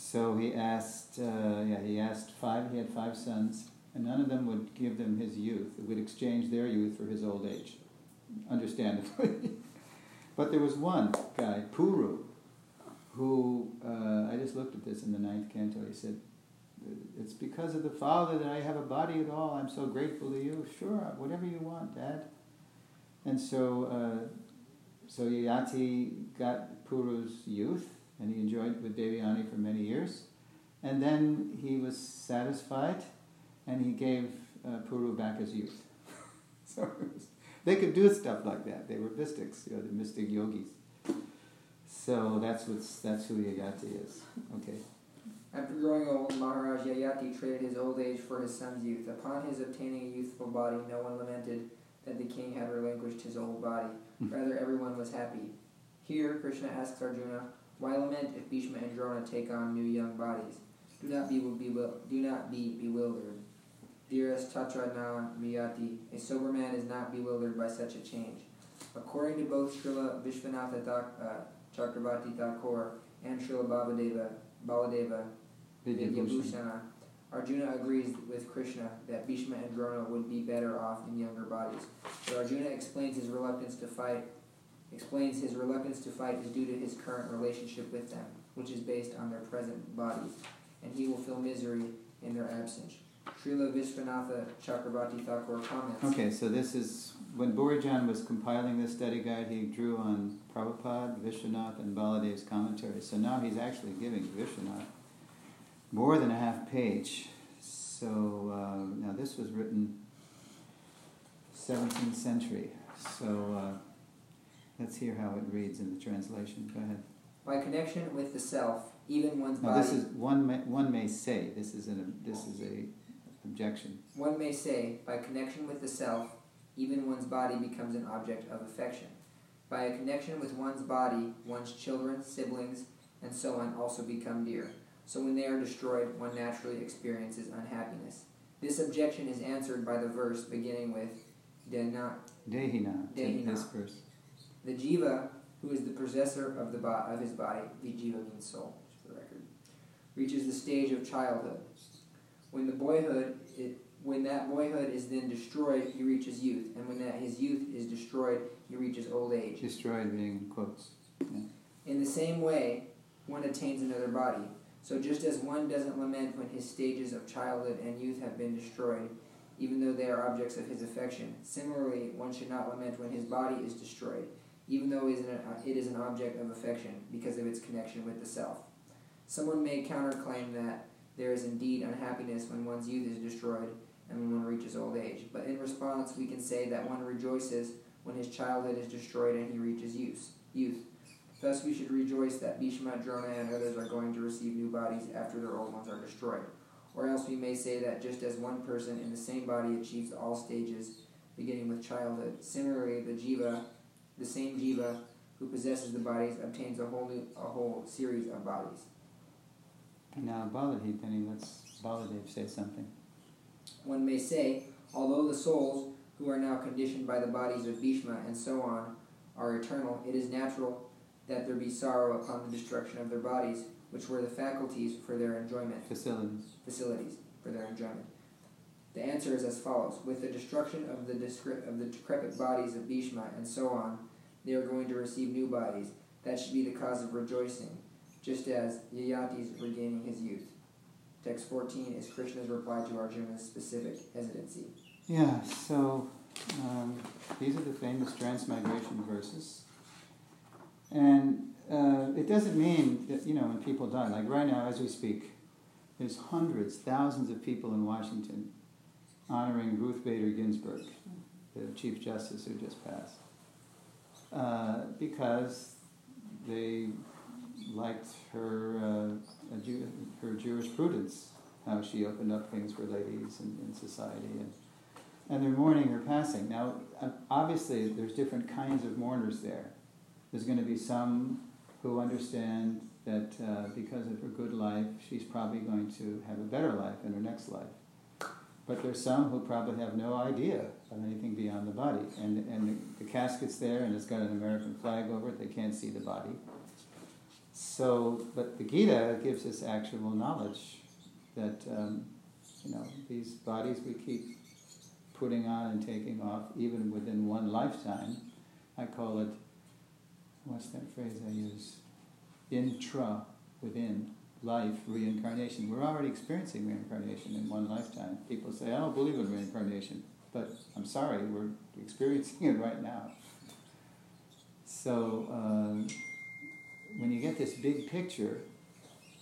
So he asked, uh, yeah, he asked five, he had five sons, and none of them would give them his youth, would exchange their youth for his old age, understandably. but there was one guy, Puru, who, uh, I just looked at this in the ninth canto, he said, it's because of the Father that I have a body at all. I'm so grateful to you. Sure, whatever you want, Dad. And so, uh, so Yayati got Puru's youth, and he enjoyed with Devyani for many years. And then he was satisfied, and he gave uh, Puru back his youth. so was, they could do stuff like that. They were mystics, you know, the mystic yogis. So that's what's that's who Yayati is. Okay. After growing old, Maharaj Yayati traded his old age for his son's youth. Upon his obtaining a youthful body, no one lamented that the king had relinquished his old body. Rather, everyone was happy. Here, Krishna asks Arjuna, "Why lament if Bhishma and Drona take on new young bodies? Do not be bewil- do not be bewildered. Dhiras Tatra Na Muhyati, a sober man is not bewildered by such a change. According to both Srila Vishwanatha Thak- uh, Chakravarti Thakur and Srila Baladeva, Baladeva Vidyabhushan. Vidyabhusana, Arjuna agrees with Krishna that Bhishma and Drona would be better off in younger bodies. But Arjuna explains his reluctance to fight explains his reluctance to fight is due to his current relationship with them, which is based on their present bodies, and he will feel misery in their absence. Srila Vishwanatha Chakravarti Thakur comments. Okay, so this is when Bhurijan was compiling this study guide, he drew on Prabhupada, Vishwanath, and Baladev's commentaries. So now he's actually giving Vishwanath more than a half page. So uh, now this was written 17th century. So uh, let's hear how it reads in the translation. Go ahead. By connection with the self, even one's Now body. this is one may, one may say this is an this is a objection. One may say, by connection with the self, even one's body becomes an object of affection. By a connection with one's body, one's children, siblings, and so on also become dear. So when they are destroyed, one naturally experiences unhappiness. This objection is answered by the verse beginning with Dena. Dehina. Dehina. This verse. The jiva, who is the possessor of the bo- of his body, vijiva means soul, for the record, reaches the stage of childhood. When the boyhood, it, when that boyhood is then destroyed, he reaches youth, and when that his youth is destroyed, he reaches old age. Destroyed being in quotes. In the same way, one attains another body. So just as one doesn't lament when his stages of childhood and youth have been destroyed, even though they are objects of his affection, similarly, one should not lament when his body is destroyed, even though it is an, uh, it is an object of affection because of its connection with the self. Someone may counterclaim that there is indeed unhappiness when one's youth is destroyed and when one reaches old age, but in response, we can say that one rejoices when his childhood is destroyed and he reaches youth. youth. Thus, we should rejoice that Bhishma, Drona, and others are going to receive new bodies after their old ones are destroyed. Or else we may say that just as one person in the same body achieves all stages, beginning with childhood, similarly the jiva, the same jiva who possesses the bodies, obtains a whole new, a whole series of bodies. Now Baladev, Penny, let's Baladev say something. One may say, although the souls who are now conditioned by the bodies of Bhishma and so on are eternal, it is natural that there be sorrow upon the destruction of their bodies, which were the faculties for their enjoyment, Facilities. facilities for their enjoyment. The answer is as follows: With the destruction of the discre- of the decrepit bodies of Bhishma and so on, they are going to receive new bodies. That should be the cause of rejoicing, just as Yayati is regaining his youth. Text 14 is Krishna's reply to Arjuna's specific hesitancy. Yeah, so um, these are the famous transmigration verses. And uh, it doesn't mean that, you know, when people die, like right now as we speak, there's hundreds, thousands of people in Washington honoring Ruth Bader Ginsburg, the Chief Justice who just passed, uh, because they liked her, uh, Jew- her Jewish prudence, how she opened up things for ladies in, in society. And, and they're mourning her passing. Now, obviously, there's different kinds of mourners there. There's going to be some who understand that uh, because of her good life, she's probably going to have a better life in her next life. But there's some who probably have no idea of anything beyond the body. And, and the, the casket's there and it's got an American flag over it, they can't see the body. So, but the Gita gives us actual knowledge that, um, you know, these bodies we keep putting on and taking off, even within one lifetime. I call it, what's that phrase I use? Intra, within, life, reincarnation. We're already experiencing reincarnation in one lifetime. People say, I don't believe in reincarnation, but I'm sorry, we're experiencing it right now. So, uh, when you get this big picture,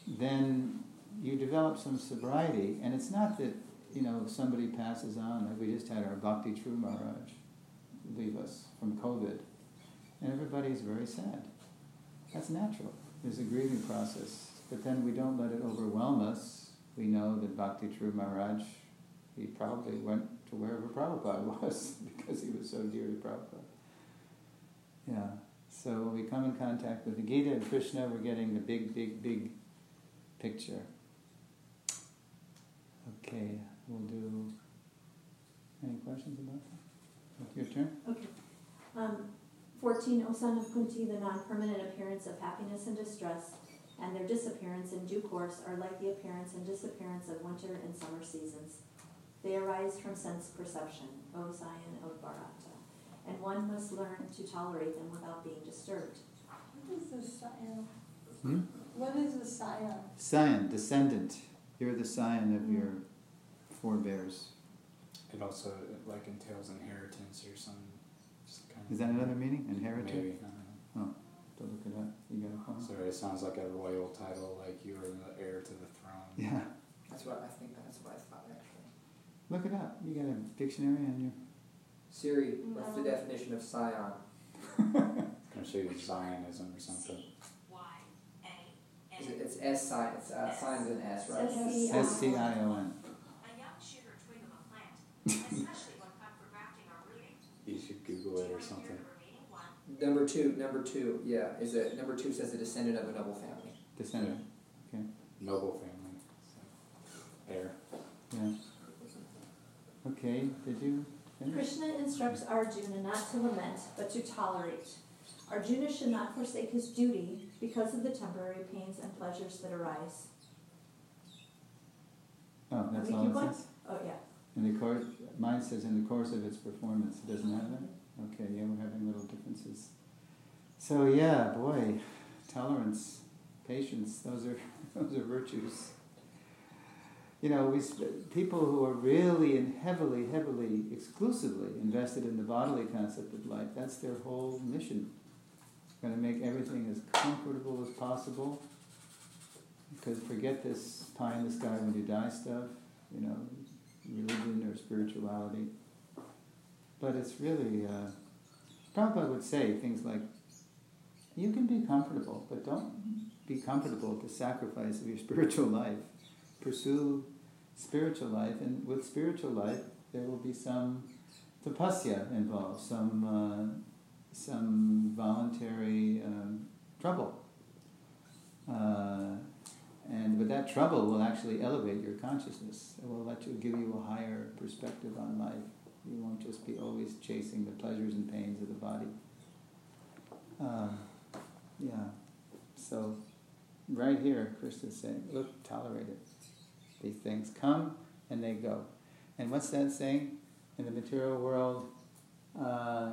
then you develop some sobriety, and it's not that you know somebody passes on. Like we just had our Bhakti Charu Maharaj leave us from COVID, and everybody's very sad. That's natural. There's a grieving process, but then we don't let it overwhelm us. We know that Bhakti Charu Maharaj, he probably went to wherever Prabhupada was because he was so dear to Prabhupada. Yeah. So when we come in contact with the Gita and Krishna, we're getting the big, big, big picture. Okay, we'll do. Any questions about that? Your turn. Okay. Um, fourteen, O son of Kunti, the non-permanent appearance of happiness and distress and their disappearance in due course are like the appearance and disappearance of winter and summer seasons. They arise from sense perception, O scion of Bharata, and one must learn to tolerate them without being disturbed. What is the scion? Hmm? What is the scion? Scion, descendant. You're the scion of your forebears. It also like entails inheritance or some kind of. Is that another meaning? Inherited? Maybe. I don't know. To look it up. You got a phone? So it sounds like a royal title, like you are the heir to the throne. Yeah. That's what I think. That's what I thought actually. Look it up. You got a dictionary on your. Siri, what's the definition of scion? Gonna show you Zionism or something. Is it, it's S sign. It's uh, sign with an S, right? S-C- S C I O N. You should Google it or something. Number two. Number two. Yeah. Is it number two says a descendant of a noble family. Descendant. Okay. Noble family. So, heir. Yeah. Okay. Did you finish? Krishna instructs Arjuna not to lament, but to tolerate. Arjuna should not forsake his duty because of the temporary pains and pleasures that arise. Oh, that's We all it says. Oh, yeah. In the course, mine says in the course of its performance. It doesn't have that. Okay. Yeah, we're having little differences. So yeah, boy, tolerance, patience. Those are those are virtues. You know, we people who are really and heavily, heavily, exclusively invested in the bodily concept of life. That's their whole mission. Going to make everything as comfortable as possible. Because forget this pie in the sky when you die stuff. You know, religion or spirituality. But it's really, uh, Prabhupada would say things like, you can be comfortable, but don't be comfortable at the sacrifice of your spiritual life. Pursue spiritual life, and with spiritual life, there will be some tapasya involved, some, uh, some voluntary um, trouble. Uh, and but that trouble will actually elevate your consciousness. It will let you give you a higher perspective on life. You won't just be always chasing the pleasures and pains of the body. Uh, yeah. So, right here, Krishna's saying, look, tolerate it. These things come and they go. And what's that saying? In the material world, uh,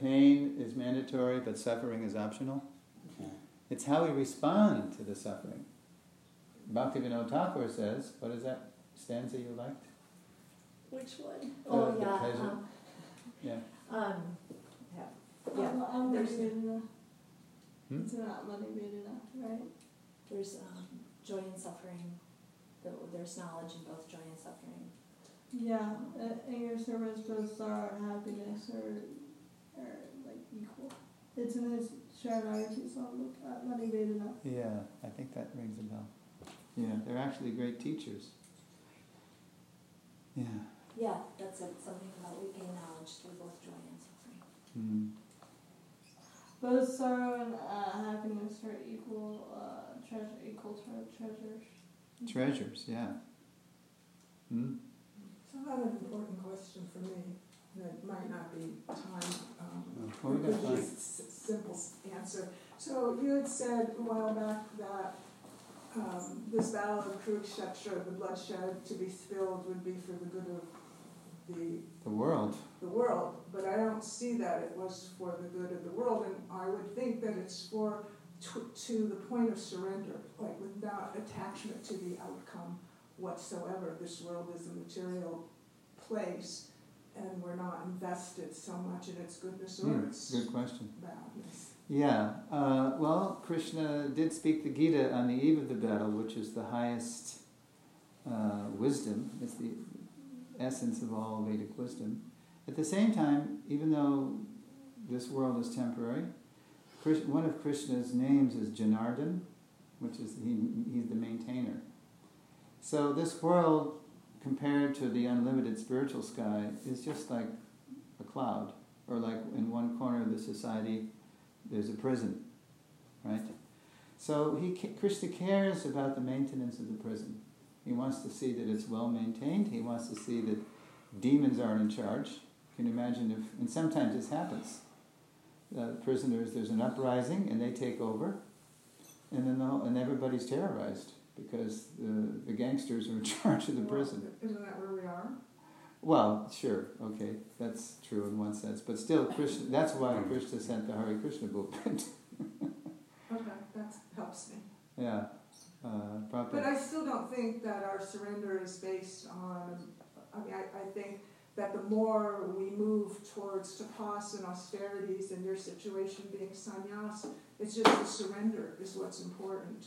pain is mandatory, but suffering is optional. Yeah. It's how we respond to the suffering. Bhaktivinoda Thakur says, what is that stanza you liked? Which one? Oh, the yeah. pleasure. Um, Yeah. um, yeah. Yeah. I'm, I'm there's- Vedana. Hmm? It's not Mani Vedana, right? There's um, joy and suffering. There's knowledge in both joy and suffering. Yeah, uh, in your service, both sorrow and happiness are, are like equal. It's in his Sharanagati song, look at Mani Vedana. Yeah, I think that rings a bell. Yeah, they're actually great teachers. Yeah. Yeah, that's it. Something about we gain knowledge through both joy and suffering. Mm. Both sorrow and uh, happiness are equal, uh, treasure, equal tre- treasures. Treasures, yeah. Hmm? So I have an important question for me, that might not be time, um, Well, we it got could be a time. s- simple answer. So you had said a while back that, um, this battle of Kurukshetra, the bloodshed to be spilled would be for the good of the The world. the world, but I don't see that it was for the good of the world, and I would think that it's for to, to the point of surrender, like without attachment to the outcome whatsoever. This world is a material place, and we're not invested so much in its goodness or Hmm, its Good question. badness. Yeah, uh, well, Krishna did speak the Gita on the eve of the battle, which is the highest uh, wisdom. It's the essence of all Vedic wisdom. At the same time, even though this world is temporary, one of Krishna's names is Janardhan, which is he, he's the maintainer. So this world, compared to the unlimited spiritual sky, is just like a cloud, or like in one corner of the society there's a prison, right? So he, Krishna cares about the maintenance of the prison. He wants to see that it's well maintained. He wants to see that demons aren't in charge. You can imagine if, and sometimes this happens. Uh, prisoners, there's an uprising and they take over. and then the whole, and everybody's terrorized because the the gangsters are in charge of the prison. Isn't that where we are? Well, sure, okay, that's true in one sense, but still, Krishna. That's why Krishna sent the Hare Krishna movement. Okay, that helps me. yeah, uh, But I still don't think that our surrender is based on, I mean, I, I think that the more we move towards tapas and austerities and your situation being sannyas, it's just the surrender is what's important.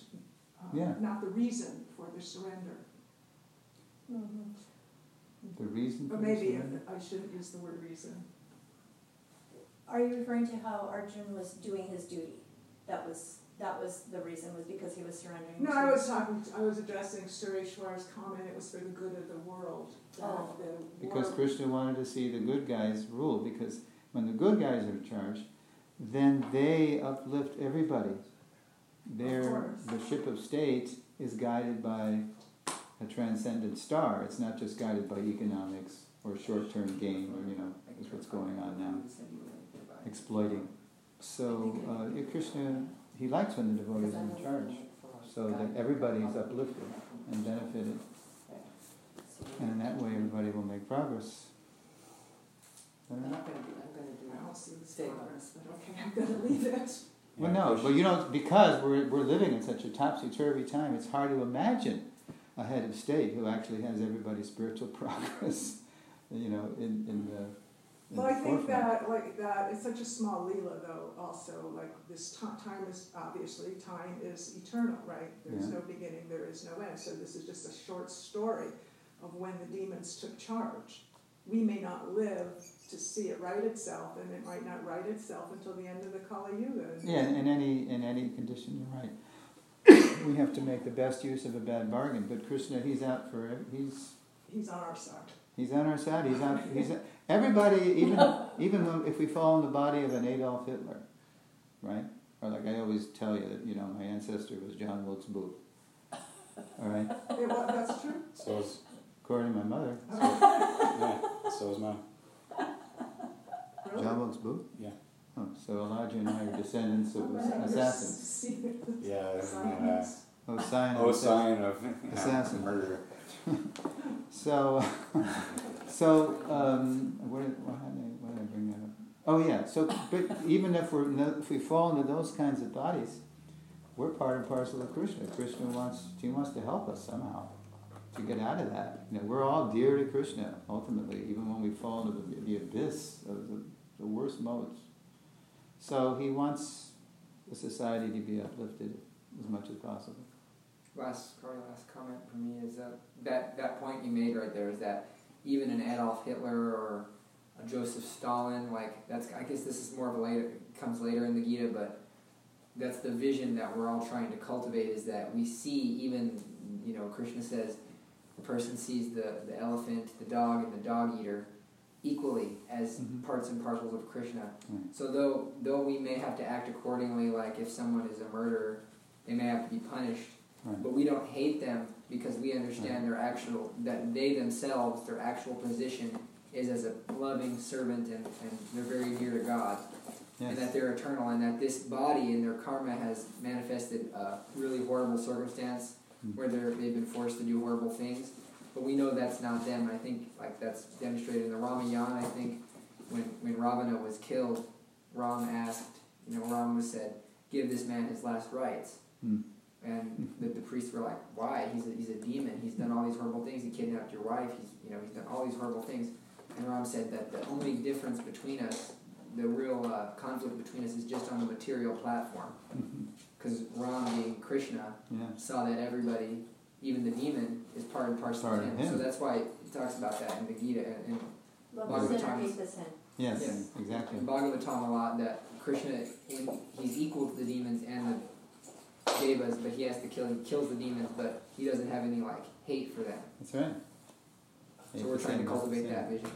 uh, Yeah. Not the reason for the surrender. Mhm. The reason. Or for the maybe? I shouldn't use the word reason. Are you referring to how Arjun was doing his duty? That was, that was the reason, was because he was surrendering No, to- I was talking, I was addressing Sureshwar's comment, it was for the good of the world. Oh. the Because world- Krishna wanted to see the good guys rule, because when the good guys are in charge, then they uplift everybody. Their, the ship of state is guided by a transcendent star. It's not just guided by economics or short-term gain, or, you know, is what's going on now, exploiting. So, uh, Krishna, he likes when the devotees are in charge, so that everybody is uplifted and benefited. And in that way, everybody will make progress. I'm not gonna do, I'm gonna do. I don't see this Stay on. progress, but okay, I'm gonna leave it. Well, no, but you know, because we're, we're living in such a topsy-turvy time, it's hard to imagine a head of state who actually has everybody's spiritual progress, you know, in, in the, in Well, I think that, like, that is such a small lila though, also, like, this ti- time is, obviously, time is eternal, right? There's Yeah. no beginning, there is no end, so this is just a short story of when the demons took charge. We may not live to see it right itself, and it might not right itself until the end of the Kali Yuga. Yeah, in any, in any condition, you're right. We have to make the best use of a bad bargain, but Krishna, he's out for, he's, He's on our side. he's on our side, he's out, he's, everybody, even, even though if we fall in the body of an Adolf Hitler, right? Or like I always tell you that, you know, my ancestor was John Wilkes Booth. All right, Yeah, well, that's true. So is, according to my mother, yeah, so is mine. Really? John Wilkes Booth? Yeah. Oh, so Elijah and I are descendants of assassins. Yeah, and, uh, Science. Oh, sign of oh, assassin. sign of Assassin. murder. So, so um, what why did I, why did I bring that up? Oh yeah. So, but even if we're if we fall into those kinds of bodies, we're part and parcel of Krishna. Krishna wants he wants to help us somehow to get out of that. You know, we're all dear to Krishna ultimately, even when we fall into the, the abyss of the, the worst modes. So he wants the society to be uplifted as much as possible. Last, Carly, last comment from me is that, that that point you made right there is that even an Adolf Hitler or a Joseph Stalin, like that's I guess this is more of a later comes later in the Gita, but that's the vision that we're all trying to cultivate is that we see even you know Krishna says the person sees the the elephant, the dog, and the dog eater equally as Mhm. parts and parcels of Krishna. Right. So though though we may have to act accordingly, like if someone is a murderer, they may have to be punished Right. but we don't hate them because we understand their actual that they themselves their actual position is as a loving servant and, and they're very near to God. And that they're eternal and that this body and their karma has manifested a really horrible circumstance Mm. where they're, they've been forced to do horrible things. But we know that's not them. I think like that's demonstrated in the Ramayana I think when when Ravana was killed Ram asked you know Ram was said give this man his last rites. Mm. And the, the priests were like, "Why? He's a, he's a demon. He's done all these horrible things. He kidnapped your wife. He's you know he's done all these horrible things." And Ram said that the only difference between us, the real uh, conflict between us, is just on the material platform. Because Ram, being Krishna, Yeah. saw that everybody, even the demon, is part and parcel Part of of him. him. So that's why he talks about that in the Gita and, and Love Bhagavatam. the sinner, hate the sin. Yes. Yes. Exactly. in Bhagavatam a lot that Krishna, in, he's equal to the demons and the devas, but he has to kill. He kills the demons, but he doesn't have any like hate for them. That's right. So we're trying to cultivate that vision.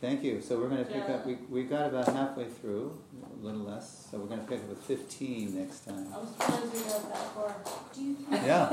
Thank you. So we're going to pick Yeah. up, we, we got about halfway through, a little less, so we're going to pick up with 15 next time. I was surprised we got that far. Do you, think? Yeah.